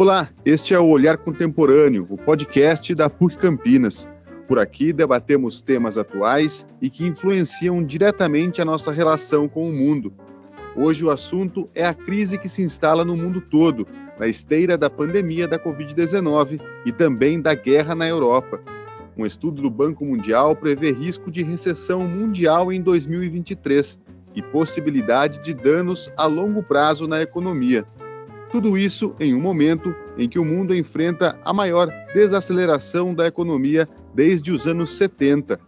Olá, este é o Olhar Contemporâneo, o podcast da PUC Campinas. Por aqui debatemos temas atuais e que influenciam diretamente a nossa relação com o mundo. Hoje o assunto é a crise que se instala no mundo todo, na esteira da pandemia da Covid-19 e também da guerra na Europa. Um estudo do Banco Mundial prevê risco de recessão mundial em 2023 e possibilidade de danos a longo prazo na economia. Tudo isso em um momento em que o mundo enfrenta a maior desaceleração da economia desde os anos 70.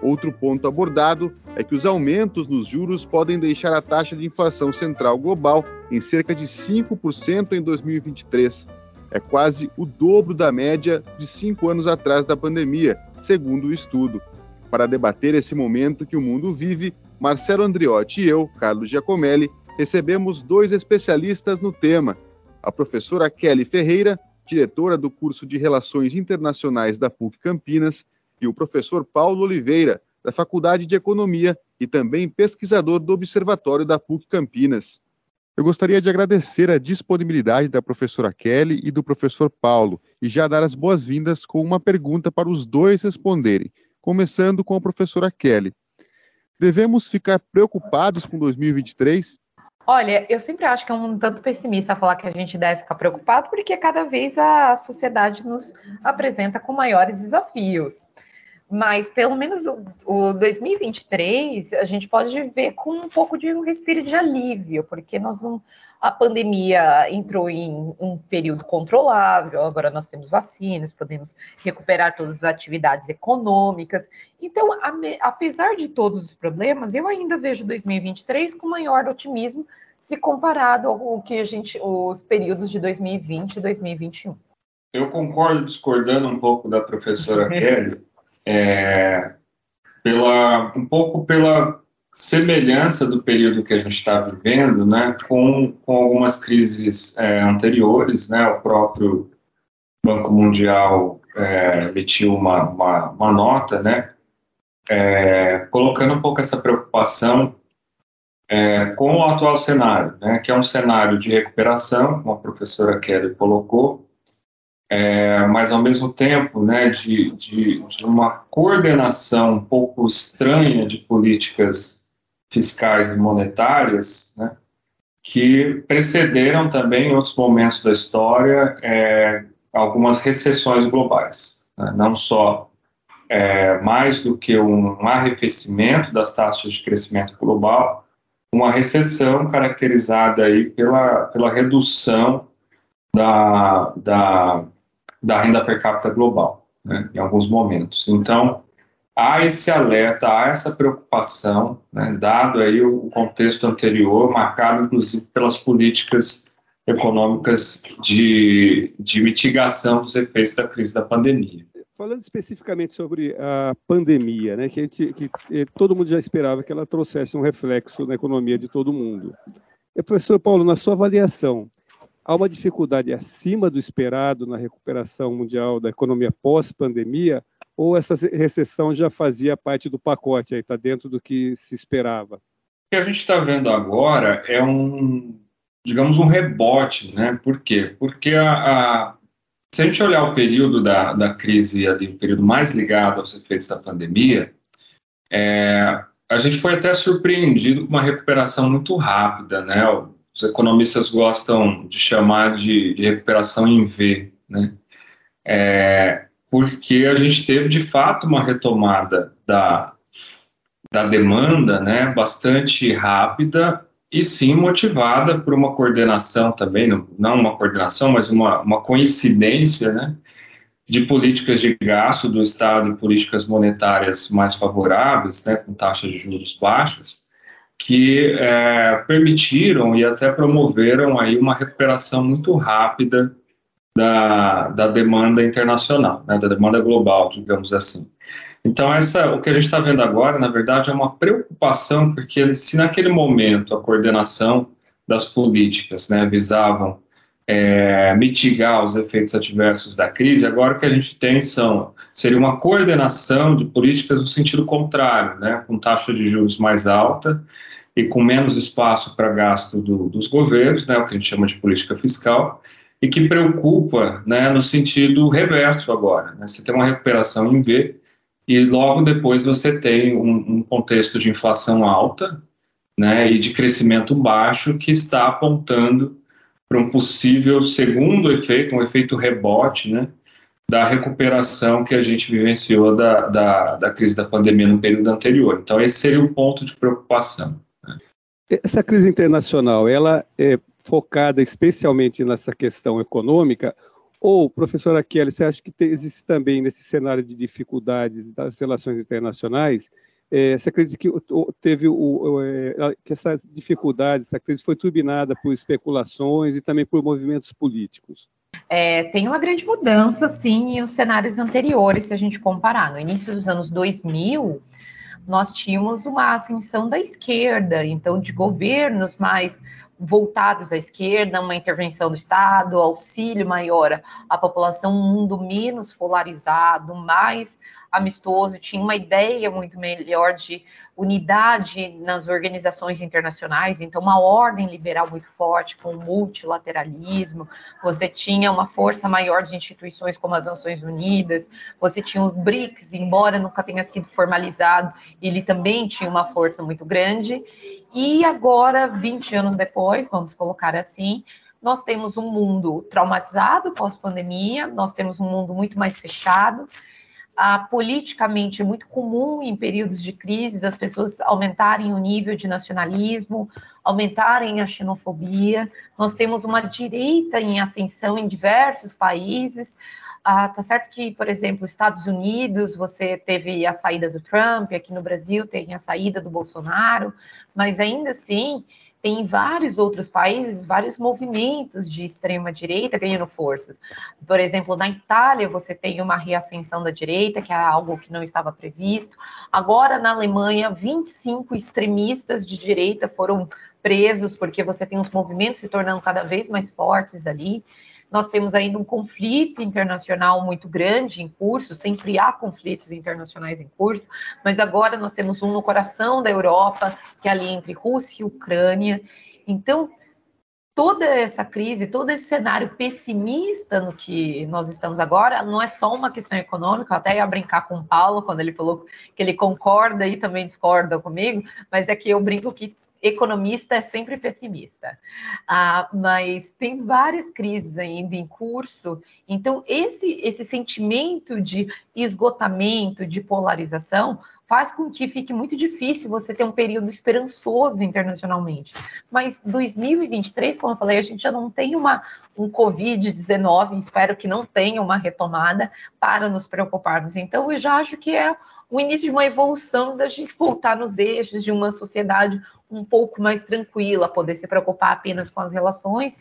Outro ponto abordado é que os aumentos nos juros podem deixar a taxa de inflação central global em cerca de 5% em 2023. É quase o dobro da média de cinco anos atrás da pandemia, segundo o estudo. Para debater esse momento que o mundo vive, Marcelo Andriotti e eu, Carlos Giacomelli, recebemos dois especialistas no tema a professora Kelly Ferreira, diretora do curso de Relações Internacionais da PUC Campinas, e o professor Paulo Oliveira, da Faculdade de Economia e também pesquisador do Observatório da PUC Campinas. Eu gostaria de agradecer a disponibilidade da professora Kelly e do professor Paulo e já dar as boas-vindas com uma pergunta para os dois responderem, começando com a professora Kelly. Devemos ficar preocupados com 2023? Olha, eu sempre acho que é um tanto pessimista falar que a gente deve ficar preocupado, porque cada vez a sociedade nos apresenta com maiores desafios. Mas pelo menos o, o 2023 a gente pode ver com um pouco de um respiro de alívio, porque nós não, a pandemia entrou em um período controlável, agora nós temos vacinas, podemos recuperar todas as atividades econômicas. Então, apesar de todos os problemas, eu ainda vejo 2023 com maior otimismo se comparado ao que a gente, os períodos de 2020 e 2021. Eu concordo discordando um pouco da professora Kelly é, pela, um pouco pela semelhança do período que a gente está vivendo, né, com, com algumas crises é, anteriores, né, o próprio Banco Mundial é, emitiu uma, uma, uma nota, né, é, colocando um pouco essa preocupação é, com o atual cenário, né, que é um cenário de recuperação, como a professora Kelly colocou, é, mas ao mesmo tempo né, de, de, de, uma coordenação um pouco estranha de políticas fiscais e monetárias, né, que precederam também em outros momentos da história é, algumas recessões globais, né, não só é, mais do que um arrefecimento das taxas de crescimento global, uma recessão caracterizada aí pela, pela redução da, da da renda per capita global, né, em alguns momentos. Então, há esse alerta, há essa preocupação, né, dado aí o contexto anterior, marcado inclusive pelas políticas econômicas de, de mitigação dos efeitos da crise da pandemia. Falando especificamente sobre a pandemia, né, que, gente, que, que todo mundo já esperava que ela trouxesse um reflexo na economia de todo mundo. E, professor Paulo, na sua avaliação, há uma dificuldade acima do esperado na recuperação mundial da economia pós-pandemia, ou essa recessão já fazia parte do pacote, está dentro do que se esperava? O que a gente está vendo agora é um, digamos, um rebote, né? Por quê? Porque a, a, se a gente olhar o período da, da crise ali, o período mais ligado aos efeitos da pandemia, é, a gente foi até surpreendido com uma recuperação muito rápida, né? Os economistas gostam de chamar de, de recuperação em V, né? É, porque a gente teve de fato uma retomada da, da demanda, né, bastante rápida e sim motivada por uma coordenação também, não, uma coordenação, mas uma, uma coincidência, né, de políticas de gasto do Estado e políticas monetárias mais favoráveis, né, com taxas de juros baixas, que é, permitiram e até promoveram aí uma recuperação muito rápida da, da demanda internacional, né, da demanda global, digamos assim. Então, essa, o que a gente está vendo agora, na verdade, é uma preocupação, porque se naquele momento a coordenação das políticas né, visavam é, mitigar os efeitos adversos da crise, agora o que a gente tem são, seria uma coordenação de políticas no sentido contrário, né, com taxa de juros mais alta e com menos espaço para gasto do, dos governos, né, o que a gente chama de política fiscal, e que preocupa né, no sentido reverso agora. Né? Você tem uma recuperação em V e logo depois você tem um, um contexto de inflação alta né, e de crescimento baixo que está apontando para um possível segundo efeito, um efeito rebote, né, da recuperação que a gente vivenciou da, da, da crise da pandemia no período anterior. Então, esse seria o ponto de preocupação. Né. Essa crise internacional, ela é focada especialmente nessa questão econômica, ou, professora Kelly, você acha que existe também nesse cenário de dificuldades das relações internacionais, é, você acredita que teve o, é, que essas dificuldades, essa crise foi turbinada por especulações e também por movimentos políticos? É, tem uma grande mudança, sim, em os cenários anteriores, se a gente comparar. No início dos anos 2000, nós tínhamos uma ascensão da esquerda, então, de governos mais voltados à esquerda, uma intervenção do Estado, auxílio maior à população, um mundo menos polarizado, mais amistoso, tinha uma ideia muito melhor de unidade nas organizações internacionais, então uma ordem liberal muito forte com multilateralismo, você tinha uma força maior de instituições como as Nações Unidas, você tinha os BRICS, embora nunca tenha sido formalizado, ele também tinha uma força muito grande, e agora, 20 anos depois, vamos colocar assim, nós temos um mundo traumatizado pós-pandemia, nós temos um mundo muito mais fechado. Ah, politicamente é muito comum em períodos de crise as pessoas aumentarem o nível de nacionalismo, aumentarem a xenofobia. Nós temos uma direita em ascensão em diversos países. Ah, tá certo que, por exemplo, Estados Unidos, você teve a saída do Trump, aqui no Brasil tem a saída do Bolsonaro, mas ainda assim tem vários outros países, vários movimentos de extrema direita ganhando forças. Por exemplo, na Itália você tem uma reascensão da direita, que é algo que não estava previsto. Agora na Alemanha, 25 extremistas de direita foram presos porque você tem os movimentos se tornando cada vez mais fortes ali. Nós temos ainda um conflito internacional muito grande em curso, sempre há conflitos internacionais em curso, mas agora nós temos um no coração da Europa, que é ali entre Rússia e Ucrânia. Então, toda essa crise, todo esse cenário pessimista no que nós estamos agora, não é só uma questão econômica, eu até ia brincar com o Paulo quando ele falou que ele concorda e também discorda comigo, mas é que eu brinco que economista é sempre pessimista, ah, mas tem várias crises ainda em curso, então esse, esse sentimento de esgotamento, de polarização, faz com que fique muito difícil você ter um período esperançoso internacionalmente. Mas 2023, como eu falei, a gente já não tem uma, um Covid-19, espero que não tenha uma retomada para nos preocuparmos. Então, eu já acho que é o início de uma evolução da gente voltar nos eixos de uma sociedade um pouco mais tranquila, poder se preocupar apenas com as relações.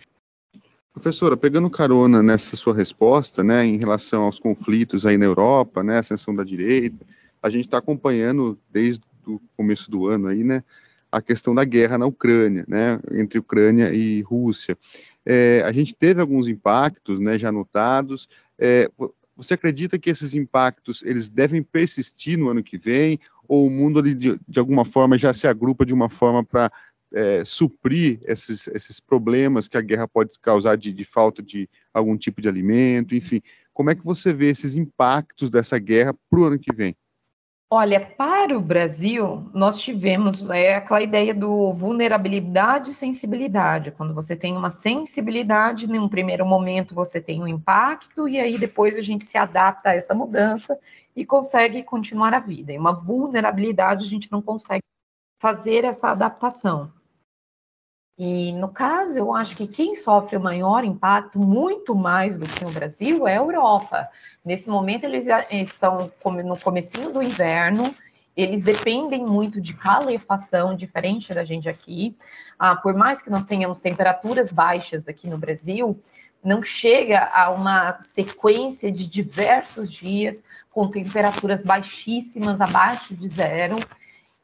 Professora, pegando carona nessa sua resposta, né, em relação aos conflitos aí na Europa, né, ascensão da direita, a gente está acompanhando desde o começo do ano aí, né, a questão da guerra na Ucrânia, né, entre Ucrânia e Rússia. É, a gente teve alguns impactos, né, já notados. É, você acredita que esses impactos eles devem persistir no ano que vem, ou o mundo de, de alguma forma já se agrupa de uma forma para é, suprir esses, esses problemas que a guerra pode causar de, de falta de algum tipo de alimento, enfim? Como é que você vê esses impactos dessa guerra para o ano que vem? Olha, para o Brasil, nós tivemos é, aquela ideia do vulnerabilidade e sensibilidade. Quando você tem uma sensibilidade, num primeiro momento você tem um impacto, e aí depois a gente se adapta a essa mudança e consegue continuar a vida. E uma vulnerabilidade, a gente não consegue fazer essa adaptação. E no caso, eu acho que quem sofre o maior impacto, muito mais do que o Brasil, é a Europa. Nesse momento, eles estão no comecinho do inverno, eles dependem muito de calefação, diferente da gente aqui. Ah, por mais que nós tenhamos temperaturas baixas aqui no Brasil, não chega a uma sequência de diversos dias com temperaturas baixíssimas, abaixo de zero.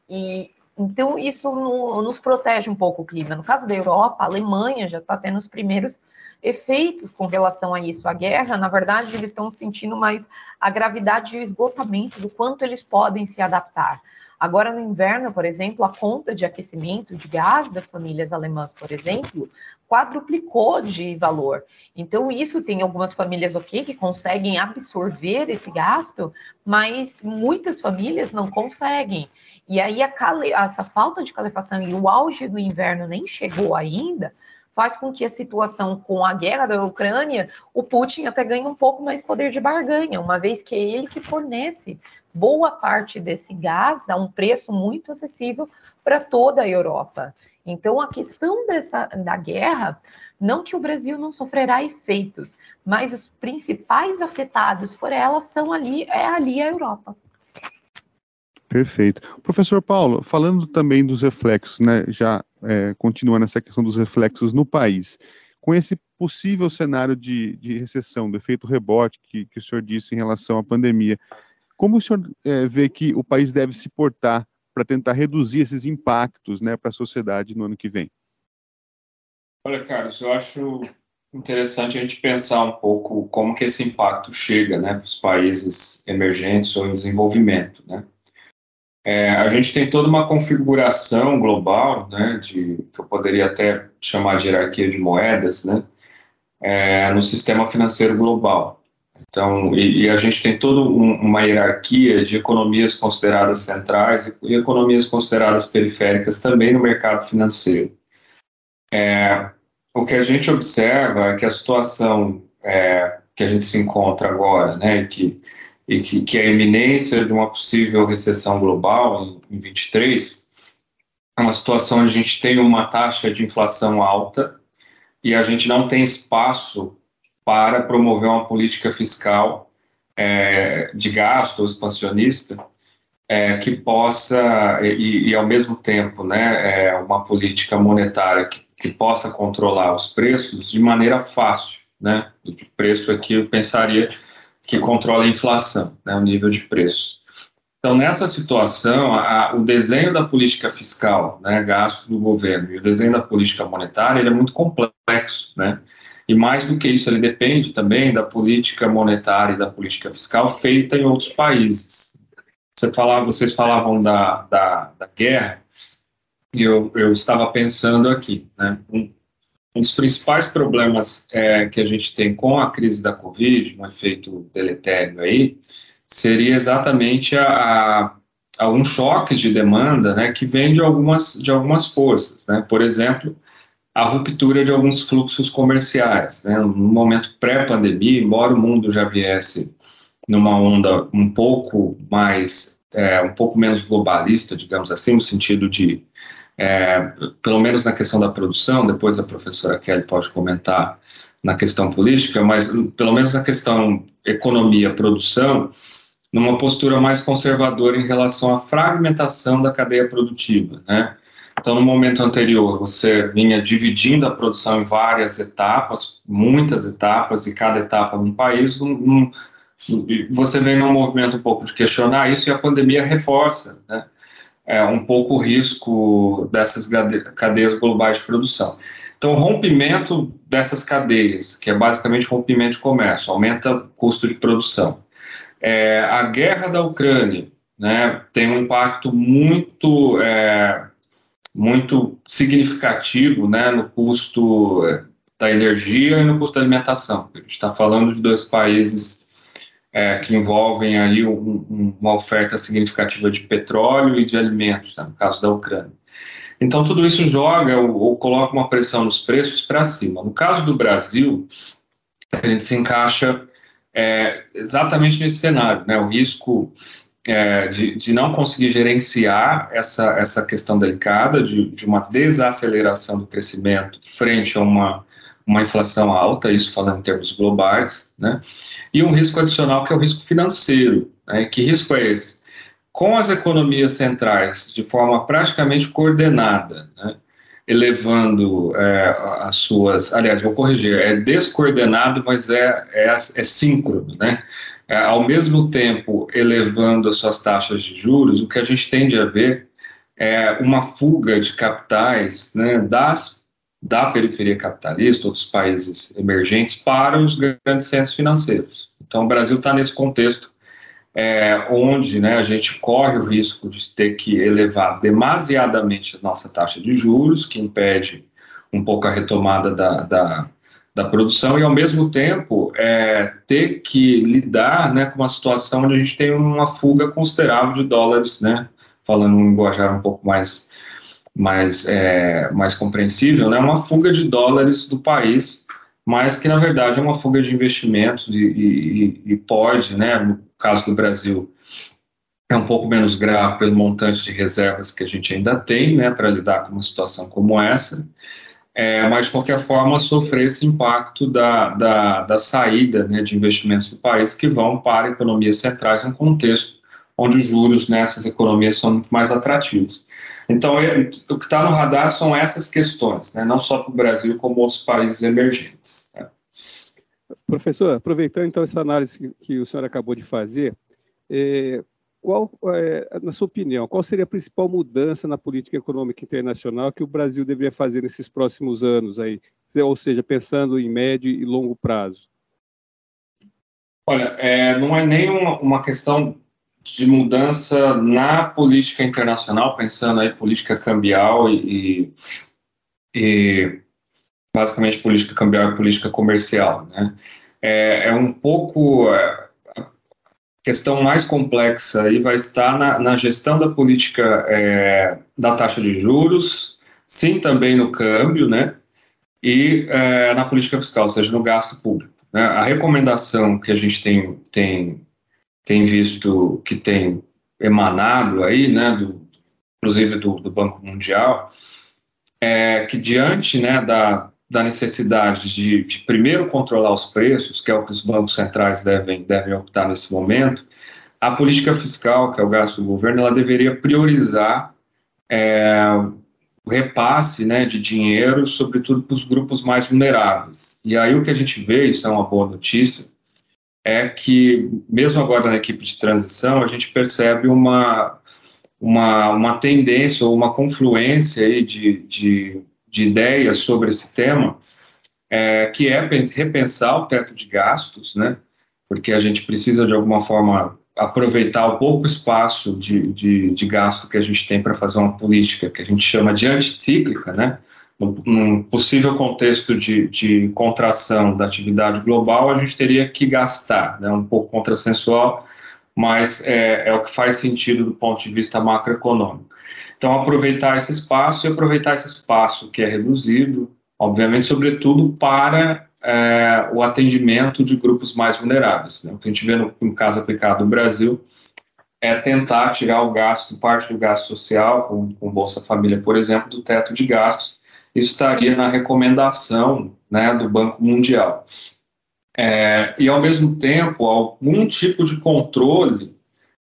E então, isso no, nos protege um pouco o clima. No caso da Europa, a Alemanha já está tendo os primeiros efeitos com relação a isso. A guerra, na verdade, eles estão sentindo mais a gravidade e o esgotamento do quanto eles podem se adaptar. Agora, no inverno, por exemplo, a conta de aquecimento de gás das famílias alemãs, por exemplo, quadruplicou de valor. Então, isso tem algumas famílias, ok, que conseguem absorver esse gasto, mas muitas famílias não conseguem. E aí, essa falta de calefação e o auge do inverno nem chegou ainda, faz com que a situação com a guerra da Ucrânia, o Putin até ganhe um pouco mais poder de barganha, uma vez que é ele que fornece boa parte desse gás a um preço muito acessível para toda a Europa. Então, a questão dessa, da guerra, não que o Brasil não sofrerá efeitos, mas os principais afetados por ela são ali, é ali a Europa. Perfeito. Professor Paulo, falando também dos reflexos, né, já é, continuando essa questão dos reflexos no país, com esse possível cenário de, de recessão, do efeito rebote que, que, o senhor disse em relação à pandemia, como o senhor é, vê que o país deve se portar para tentar reduzir esses impactos né, para a sociedade no ano que vem? Olha, Carlos, eu acho interessante a gente pensar um pouco como que esse impacto chega né, para os países emergentes ou em desenvolvimento. Né? É, a gente tem toda uma configuração global, né, de, que eu poderia até chamar de hierarquia de moedas, né, é, no sistema financeiro global. Então, e, e a gente tem toda um, uma hierarquia de economias consideradas centrais e, e, economias consideradas periféricas também no mercado financeiro. É, o que a gente observa é que a situação é, que a gente se encontra agora, né, que e que, que a iminência de uma possível recessão global em, em 23 é uma situação onde a gente tem uma taxa de inflação alta e a gente não tem espaço para promover uma política fiscal é, de gasto expansionista é, que possa e, e, ao mesmo tempo né é, uma política monetária que, que possa controlar os preços de maneira fácil né o preço aqui eu pensaria que controla a inflação, né, o nível de preço. Então, nessa situação, a, o desenho da política fiscal, né, gasto do governo, e o desenho da política monetária, ele é muito complexo, né? E mais do que isso, ele depende também da política monetária e da política fiscal feita em outros países. Você falava, vocês falavam da, da, da guerra, e eu, eu estava pensando aqui, né? Um, um dos principais problemas é, que a gente tem com a crise da Covid, um efeito deletério aí, seria exatamente a, a um choque de demanda né, que vem de algumas, de algumas forças. Né? Por exemplo, a ruptura de alguns fluxos comerciais. Né? No momento pré-pandemia, embora o mundo já viesse numa onda um pouco mais, é, um pouco menos globalista, digamos assim, no sentido de é, pelo menos na questão da produção, depois a professora Kelly pode comentar na questão política, mas pelo menos na questão economia-produção, numa postura mais conservadora em relação à fragmentação da cadeia produtiva, né? Então, no momento anterior, você vinha dividindo a produção em várias etapas, muitas etapas, e cada etapa num país, você vem num movimento um pouco de questionar isso, e a pandemia reforça, né? é, um pouco o risco dessas cadeias globais de produção. Então, o rompimento dessas cadeias, que é basicamente rompimento de comércio, aumenta o custo de produção. É, a guerra da Ucrânia né, tem um impacto muito, é, muito significativo né, no custo é, da energia e no custo da alimentação. A gente está falando de dois países é, que envolvem aí um, uma oferta significativa de petróleo e de alimentos, né, no caso da Ucrânia. Então, tudo isso joga ou, ou coloca uma pressão nos preços para cima. No caso do Brasil, a gente se encaixa é, exatamente nesse cenário, né, o risco é, de, de, não conseguir gerenciar essa, essa questão delicada de, de uma desaceleração do crescimento frente a uma uma inflação alta, isso falando em termos globais, né? E um risco adicional que é o risco financeiro. Né? Que risco é esse? Com as economias centrais de forma praticamente coordenada, né? elevando é, as suas, aliás, vou corrigir, é descoordenado, mas é, é, é síncrono, né? É, ao mesmo tempo elevando as suas taxas de juros, o que a gente tende a ver é uma fuga de capitais né, das da periferia capitalista, outros países emergentes, para os grandes centros financeiros. Então, o Brasil está nesse contexto é, onde né, a gente corre o risco de ter que elevar demasiadamente a nossa taxa de juros, que impede um pouco a retomada da, da, da produção, e ao mesmo tempo é, ter que lidar né, com uma situação onde a gente tem uma fuga considerável de dólares, né, falando um linguajar um pouco mais, mais, é, mais compreensível, né, uma fuga de dólares do país, mas que na verdade é uma fuga de investimentos e, e, e pode, né, no caso do Brasil, é um pouco menos grave pelo montante de reservas que a gente ainda tem, né, para lidar com uma situação como essa, é, mas de qualquer forma sofrer esse impacto da, da, da saída né, de investimentos do país que vão para economias centrais em um contexto onde os juros nessas economias são muito mais atrativos. Então, é, o que está no radar são essas questões, né, não só para o Brasil, como outros países emergentes. Né. Professor, aproveitando então essa análise que, que o senhor acabou de fazer, é, qual, é, na sua opinião, qual seria a principal mudança na política econômica internacional que o Brasil deveria fazer nesses próximos anos aí? Ou seja, pensando em médio e longo prazo? Olha, é, não é nem uma, uma, questão de mudança na política internacional, pensando aí política cambial e, e basicamente política cambial e política comercial, né? É, é um pouco é, questão mais complexa aí vai estar na, na gestão da política é, da taxa de juros, sim também no câmbio, né? E é, na política fiscal, ou seja, no gasto público. Né? A recomendação que a gente tem, tem, tem visto que tem emanado aí, né, do, inclusive do, do Banco Mundial, é que diante né, da, da necessidade de, de, primeiro controlar os preços, que é o que os bancos centrais devem, devem optar nesse momento, a política fiscal, que é o gasto do governo, ela deveria priorizar é, o repasse né, de dinheiro, sobretudo para os grupos mais vulneráveis. E aí o que a gente vê, isso é uma boa notícia, é que, mesmo agora na equipe de transição, a gente percebe uma, uma, uma tendência ou uma confluência aí de, de de ideias sobre esse tema, é, que é repensar o teto de gastos, né? Porque a gente precisa, de alguma forma, aproveitar o pouco espaço de, de, de gasto que a gente tem para fazer uma política que a gente chama de anticíclica, né? Num possível contexto de, de contração da atividade global, a gente teria que gastar, né? Um pouco contrassensual, mas é, é o que faz sentido do ponto de vista macroeconômico. Então, aproveitar esse espaço e aproveitar esse espaço que é reduzido, obviamente, sobretudo para é, o atendimento de grupos mais vulneráveis. Né? O que a gente vê no, no caso aplicado no Brasil é tentar tirar o gasto, parte do gasto social, com, com Bolsa Família, por exemplo, do teto de gastos. Isso estaria na recomendação né, do Banco Mundial. É, e, ao mesmo tempo, algum tipo de controle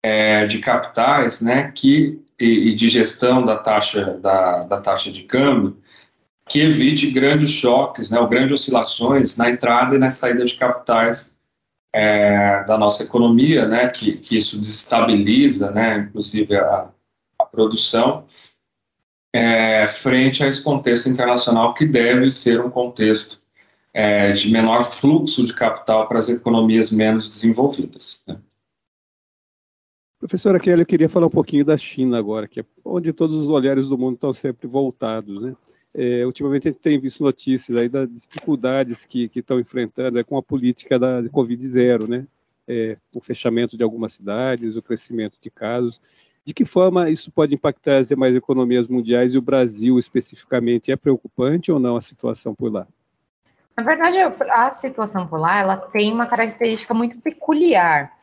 é, de capitais né, que e, e de gestão da taxa, da, da taxa de câmbio que evite grandes choques, né, ou grandes oscilações na entrada e na saída de capitais é, da nossa economia, né, que, que isso desestabiliza, né, inclusive a, a produção, é, frente a esse contexto internacional que deve ser um contexto é, de menor fluxo de capital para as economias menos desenvolvidas. Né. Professora Kelly, eu queria falar um pouquinho da China agora, que é onde todos os olhares do mundo estão sempre voltados, né? É, ultimamente a gente tem visto notícias aí das dificuldades que, que estão enfrentando é, com a política da Covid-0, né? É, o fechamento de algumas cidades, o crescimento de casos. De que forma isso pode impactar as demais economias mundiais e o Brasil especificamente? É preocupante ou não a situação por lá? Na verdade, a situação por lá ela tem uma característica muito peculiar.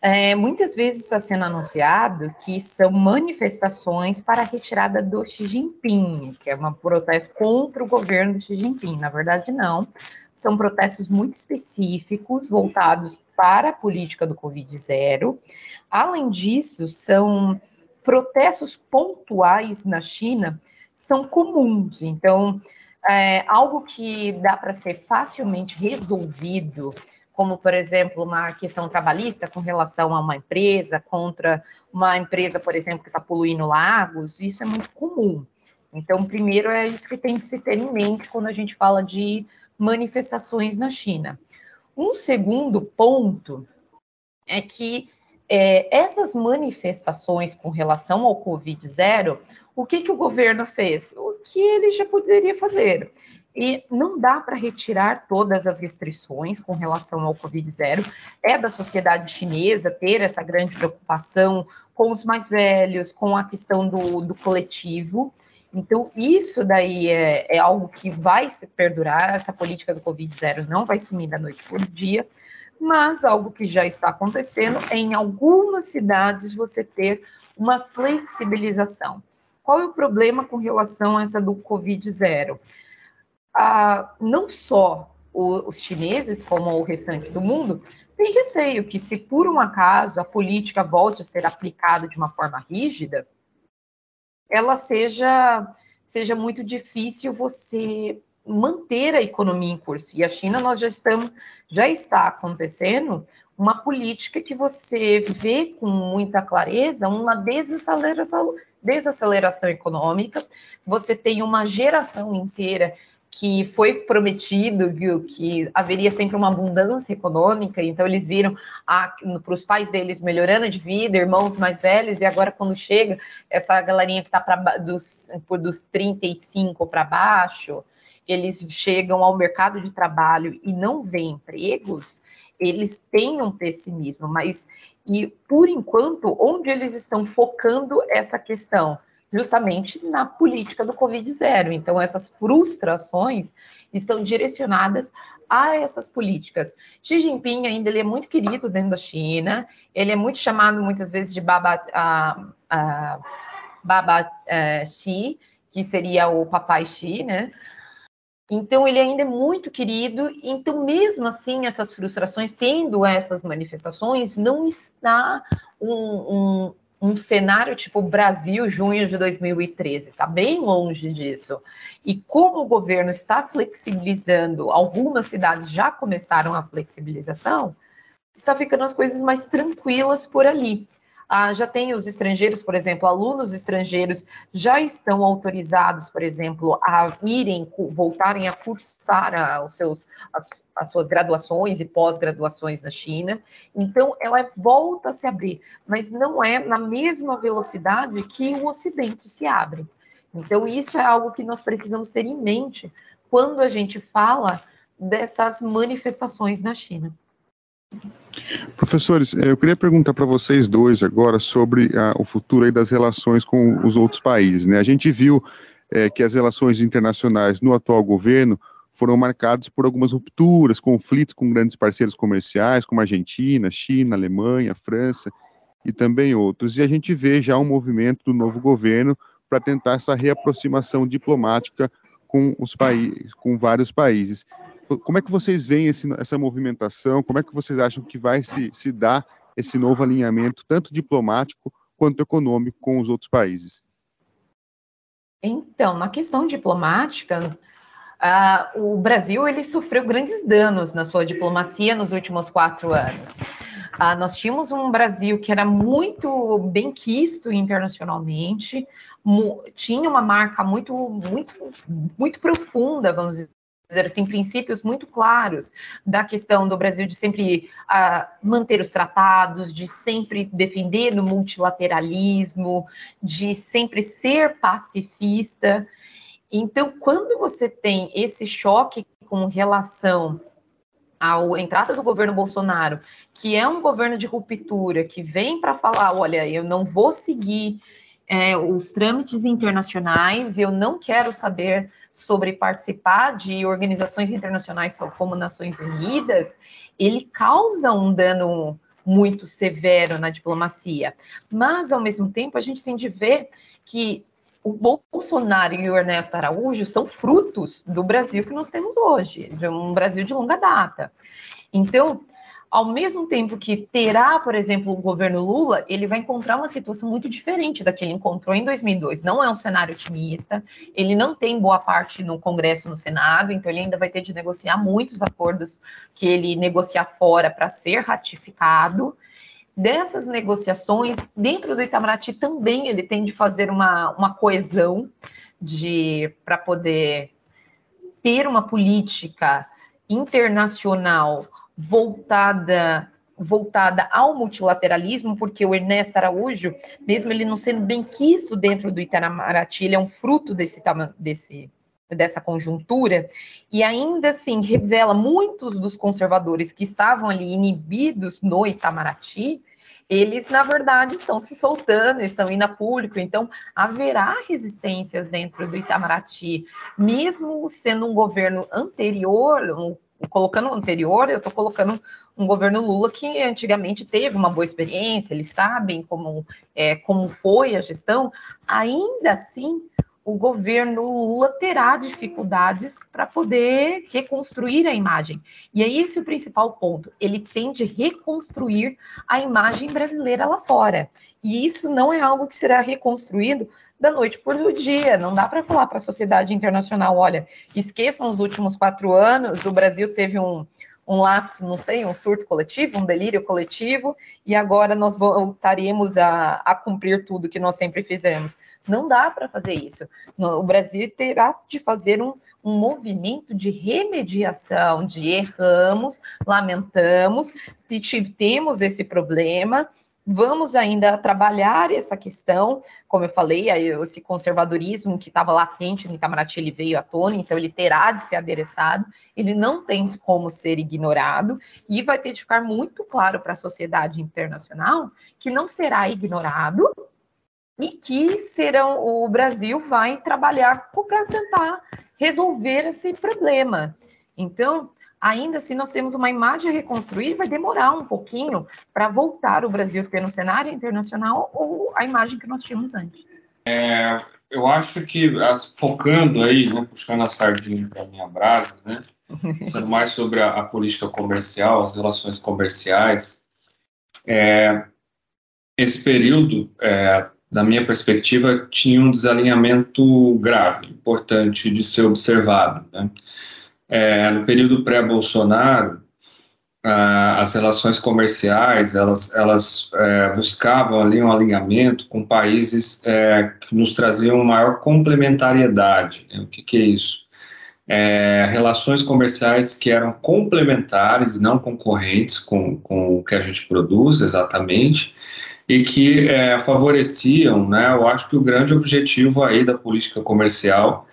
É, muitas vezes está sendo anunciado que são manifestações para a retirada do Xi Jinping, que é uma protesto contra o governo do Xi Jinping. Na verdade, não. São protestos muito específicos, voltados para a política do Covid-0. Além disso, são protestos pontuais na China, são comuns. Então, é algo que dá para ser facilmente resolvido como, por exemplo, uma questão trabalhista com relação a uma empresa contra uma empresa, por exemplo, que está poluindo lagos, isso é muito comum. Então, primeiro é isso que tem que se ter em mente quando a gente fala de manifestações na China. Um segundo ponto é que é, essas manifestações com relação ao Covid-0, o que, que o governo fez? O que ele já poderia fazer. E não dá para retirar todas as restrições com relação ao Covid-0. É da sociedade chinesa ter essa grande preocupação com os mais velhos, com a questão do, do coletivo. Então, isso daí é, é, algo que vai se perdurar. Essa política do Covid-0 não vai sumir da noite por dia mas algo que já está acontecendo é em algumas cidades você ter uma flexibilização. Qual é o problema com relação a essa do Covid-0? Não só o, os chineses, como o restante do mundo, tem receio que, se por um acaso a política volte a ser aplicada de uma forma rígida, ela seja, seja muito difícil você manter a economia em curso. E a China, nós já estamos, já está acontecendo uma política que você vê com muita clareza uma desaceleração, desaceleração econômica. Você tem uma geração inteira que foi prometido que haveria sempre uma abundância econômica, então eles viram para os pais deles melhorando de vida, irmãos mais velhos, e agora quando chega essa galerinha que está dos, dos 35 para baixo, eles chegam ao mercado de trabalho e não vêem empregos, eles têm um pessimismo, mas e por enquanto, onde eles estão focando essa questão? Justamente na política do Covid-0. Então, essas frustrações estão direcionadas a essas políticas. Xi Jinping ainda ele é muito querido dentro da China, ele é muito chamado muitas vezes de Baba, uh, Xi, que seria o papai Xi, né? Então, ele ainda é muito querido. Então, mesmo assim, essas frustrações, tendo essas manifestações, não está um, um, um cenário tipo Brasil, junho de 2013. Está bem longe disso. E como o governo está flexibilizando, algumas cidades já começaram a flexibilização, está ficando as coisas mais tranquilas por ali. Ah, já tem os estrangeiros, por exemplo, alunos estrangeiros já estão autorizados, por exemplo, a irem, voltarem a cursar a, os seus, as, as suas graduações e pós-graduações na China. Então, ela volta a se abrir, mas não é na mesma velocidade que o Ocidente se abre. Então, isso é algo que nós precisamos ter em mente quando a gente fala dessas manifestações na China. Professores, eh, eu queria perguntar para vocês dois agora sobre a, o futuro das relações com os outros países. Né? A gente viu é, que as relações internacionais no atual governo foram marcadas por algumas rupturas, conflitos com grandes parceiros comerciais, como Argentina, China, Alemanha, França e também outros. E a gente vê já um movimento do novo governo para tentar essa reaproximação diplomática com os países, com vários países como é que vocês veem esse, essa movimentação? Como é que vocês acham que vai se, se dar esse novo alinhamento, tanto diplomático quanto econômico, com os outros países? Então, na questão diplomática, uh, o Brasil ele sofreu grandes danos na sua diplomacia nos últimos quatro anos. Uh, nós tínhamos um Brasil que era muito bem quisto internacionalmente, tinha uma marca muito, muito, muito profunda, vamos dizer assim, princípios muito claros da questão do Brasil de sempre uh, manter os tratados, de sempre defender o multilateralismo, de sempre ser pacifista. Então, quando você tem esse choque com relação à entrada do governo Bolsonaro, que é um governo de ruptura, que vem para falar, olha, eu não vou seguir é, os trâmites internacionais, eu não quero saber sobre participar de organizações internacionais como Nações Unidas, ele causa um dano muito severo na diplomacia. Mas, ao mesmo tempo, a gente tem de ver que o Bolsonaro e o Ernesto Araújo são frutos do Brasil que nós temos hoje, de um Brasil de longa data. Então, ao mesmo tempo que terá, por exemplo, o governo Lula, ele vai encontrar uma situação muito diferente da que ele encontrou em 2002. Não é um cenário otimista, ele não tem boa parte no Congresso, no Senado, então ele ainda vai ter de negociar muitos acordos que ele negociar fora para ser ratificado. Dessas negociações, dentro do Itamaraty também ele tem de fazer uma, uma coesão de para poder ter uma política internacional voltada voltada ao multilateralismo, porque o Ernesto Araújo, mesmo ele não sendo bem quisto dentro do Itamaraty, ele é um fruto desse, desse, dessa conjuntura, e ainda assim revela muitos dos conservadores que estavam ali inibidos no Itamaraty, eles, na verdade, estão se soltando, estão indo a público, então haverá resistências dentro do Itamaraty, mesmo sendo um governo anterior, um, colocando anterior, eu estou colocando um governo Lula que antigamente teve uma boa experiência, eles sabem como, é, como foi a gestão, ainda assim o governo Lula terá dificuldades para poder reconstruir a imagem. E é esse o principal ponto. Ele tem de reconstruir a imagem brasileira lá fora. E isso não é algo que será reconstruído da noite o dia. Não dá para falar para a sociedade internacional: olha, esqueçam os últimos quatro anos, o Brasil teve um um lapso, não sei, um surto coletivo, um delírio coletivo, e agora nós voltaremos a, a cumprir tudo que nós sempre fizemos. Não dá para fazer isso. O Brasil terá de fazer um, um movimento de remediação, de erramos, lamentamos, temos esse problema, Vamos ainda trabalhar essa questão, como eu falei, esse conservadorismo que estava latente no Itamaraty, ele veio à tona, então ele terá de ser adereçado, ele não tem como ser ignorado, e vai ter de ficar muito claro para a sociedade internacional que não será ignorado e que serão, o Brasil vai trabalhar para tentar resolver esse problema. Então, ainda assim nós temos uma imagem a reconstruir, vai demorar um pouquinho para voltar o Brasil ter no cenário internacional ou a imagem que nós tínhamos antes. É, eu acho que, focando aí, né, puxando a sardinha para a minha brasa, né, pensando mais sobre a, a, política comercial, as relações comerciais, é, esse período, é, da minha perspectiva, tinha um desalinhamento grave, importante de ser observado, né? É, no período pré-Bolsonaro, as relações comerciais elas, elas é, buscavam ali um alinhamento com países é, que nos traziam maior complementariedade. Né? O que, que, é isso? É, relações comerciais que eram complementares não concorrentes com, com o que a gente produz exatamente e que é, favoreciam, né, eu acho que o grande objetivo aí da política comercial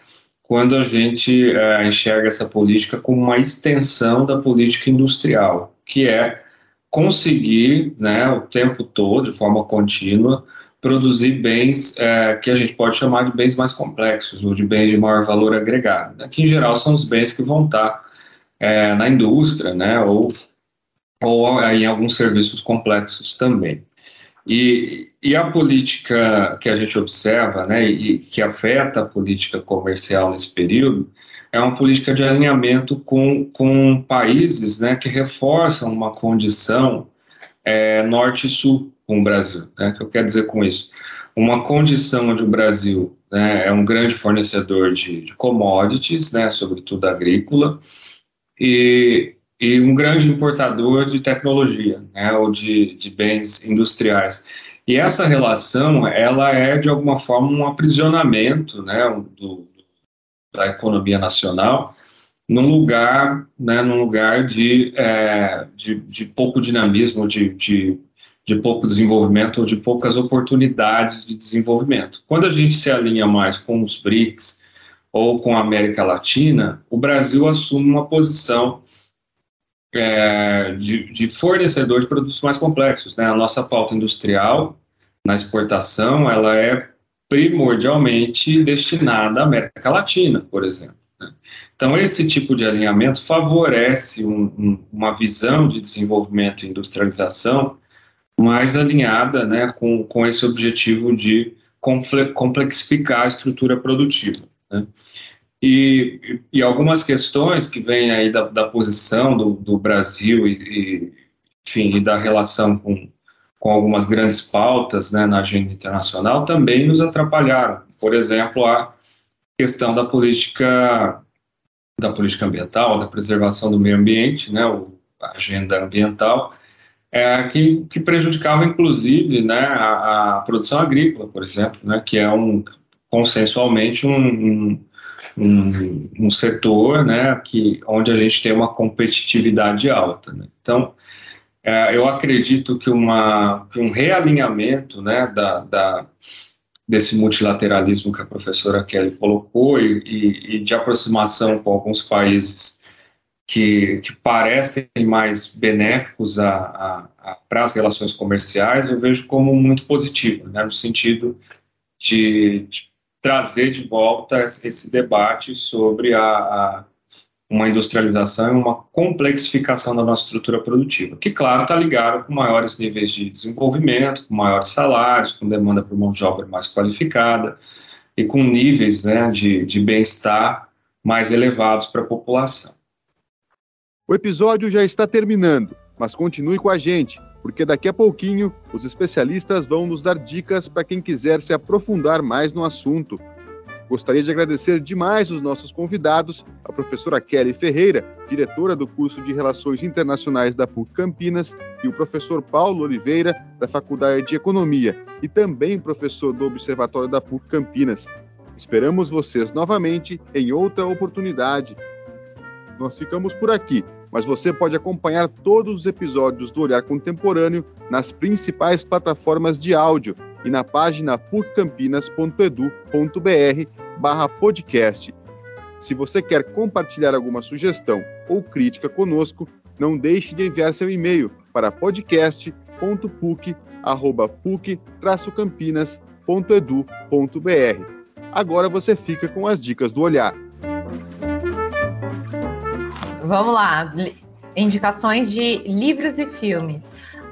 quando a gente é, enxerga essa política como uma extensão da política industrial, que é conseguir, né, o tempo todo, de forma contínua, produzir bens é, que a gente pode chamar de bens mais complexos, ou de bens de maior valor agregado, né, que em geral são os bens que vão estar é, na indústria, né, ou, ou em alguns serviços complexos também. E, e a política que a gente observa, né, e que afeta a política comercial nesse período, é uma política de alinhamento com, com países né, que reforçam uma condição é, norte e sul com o Brasil. Né, o que eu quero dizer com isso? Uma condição onde o Brasil né, é um grande fornecedor de, de commodities, né, sobretudo agrícola, e, e um grande importador de tecnologia, né, ou de, de bens industriais. E essa relação, ela é de alguma forma um aprisionamento, né, do, da economia nacional num lugar, né, num lugar de, é, de, de, pouco dinamismo, de, de, de pouco desenvolvimento ou de poucas oportunidades de desenvolvimento. Quando a gente se alinha mais com os BRICS ou com a América Latina, o Brasil assume uma posição é, de, de, fornecedor de produtos mais complexos. Né? A nossa pauta industrial na exportação ela é primordialmente destinada à América Latina, por exemplo. Né? Então, esse tipo de alinhamento favorece um, um, uma visão de desenvolvimento e industrialização mais alinhada né, com, com esse objetivo de complexificar a estrutura produtiva. Né? E, e, algumas questões que vêm aí da, da posição do, do Brasil e, e, enfim, e da relação com, com algumas grandes pautas né, na agenda internacional também nos atrapalharam. Por exemplo, a questão da política da política ambiental, da preservação do meio ambiente, né, a agenda ambiental, é, que, que prejudicava inclusive né, a, a, produção agrícola, por exemplo, né, que é um consensualmente um, um um, um setor né, que, onde a gente tem uma competitividade alta. Né? Então, é, eu acredito que, uma, que um realinhamento né, da, da, desse multilateralismo que a professora Kelly colocou e, e, e de aproximação com alguns países que, que parecem mais benéficos a, a, a, para as relações comerciais, eu vejo como muito positivo, né, no sentido de, de trazer de volta esse debate sobre a, a uma industrialização e uma complexificação da nossa estrutura produtiva, que, claro, está ligado com maiores níveis de desenvolvimento, com maiores salários, com demanda por mão de obra mais qualificada e com níveis né, de, de bem-estar mais elevados para a população. O episódio já está terminando, mas continue com a gente, porque daqui a pouquinho os especialistas vão nos dar dicas para quem quiser se aprofundar mais no assunto. Gostaria de agradecer demais os nossos convidados, a professora Kelly Ferreira, diretora do curso de Relações Internacionais da PUC Campinas, e o professor Paulo Oliveira, da Faculdade de Economia, e também professor do Observatório da PUC Campinas. Esperamos vocês novamente em outra oportunidade. Nós ficamos por aqui, mas você pode acompanhar todos os episódios do Olhar Contemporâneo nas principais plataformas de áudio e na página puccampinas.edu.br barra podcast. Se você quer compartilhar alguma sugestão ou crítica conosco, não deixe de enviar seu e-mail para podcast.puc.puc-campinas.edu.br. Agora você fica com as dicas do olhar. Vamos lá, indicações de livros e filmes.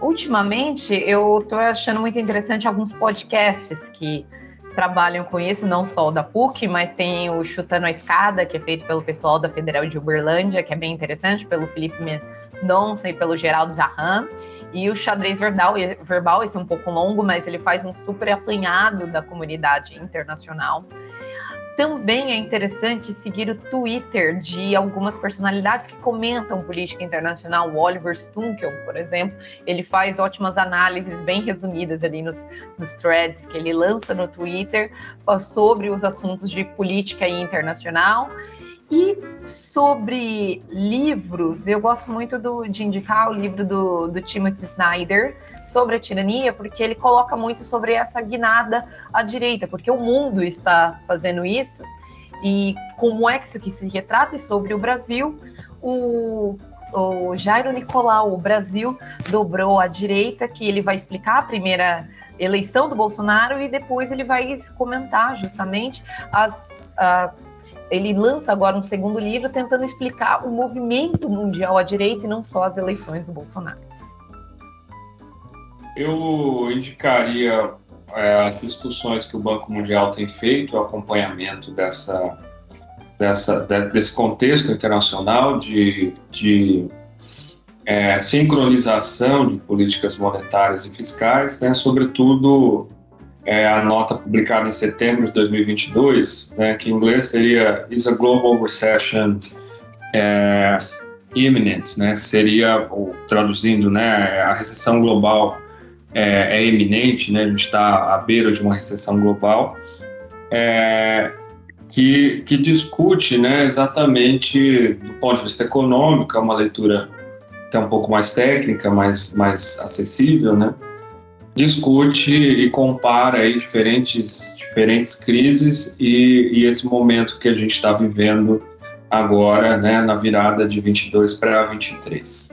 Ultimamente, eu estou achando muito interessante alguns podcasts que trabalham com isso, não só o da PUC, mas tem o Chutando a Escada, que é feito pelo pessoal da Federal de Uberlândia, que é bem interessante, pelo Felipe Mendonça e pelo Geraldo Zarran. E o Xadrez Verbal, verbal, esse é um pouco longo, mas ele faz um super apanhado da comunidade internacional. Também é interessante seguir o Twitter de algumas personalidades que comentam política internacional. O Oliver Stunkel, por exemplo, ele faz ótimas análises bem resumidas ali nos, nos threads que ele lança no Twitter sobre os assuntos de política internacional. E sobre livros, eu gosto muito do, de indicar o livro do, do Timothy Snyder, sobre a tirania, porque ele coloca muito sobre essa guinada à direita, porque o mundo está fazendo isso e como é que isso que se retrata sobre o Brasil, o, o Jairo Nicolau, o Brasil dobrou à direita, que ele vai explicar a primeira eleição do Bolsonaro e depois ele vai comentar justamente as uh, ele lança agora um segundo livro tentando explicar o movimento mundial à direita e não só as eleições do Bolsonaro. Eu indicaria é, as discussões que o Banco Mundial tem feito, o acompanhamento dessa, dessa, desse contexto internacional de, de é, sincronização de políticas monetárias e fiscais, né, sobretudo é, a nota publicada em setembro de 2022, né, que em inglês seria Is a Global Recession é, Imminent, né, seria, traduzindo, né, a recessão global é, é eminente, né? a gente está à beira de uma recessão global, é, que, que discute né, exatamente do ponto de vista econômico, é uma leitura até um pouco mais técnica, mais, mais acessível, né? discute e compara aí diferentes, diferentes crises e, e esse momento que a gente está vivendo agora, né, na virada de 22 para 23.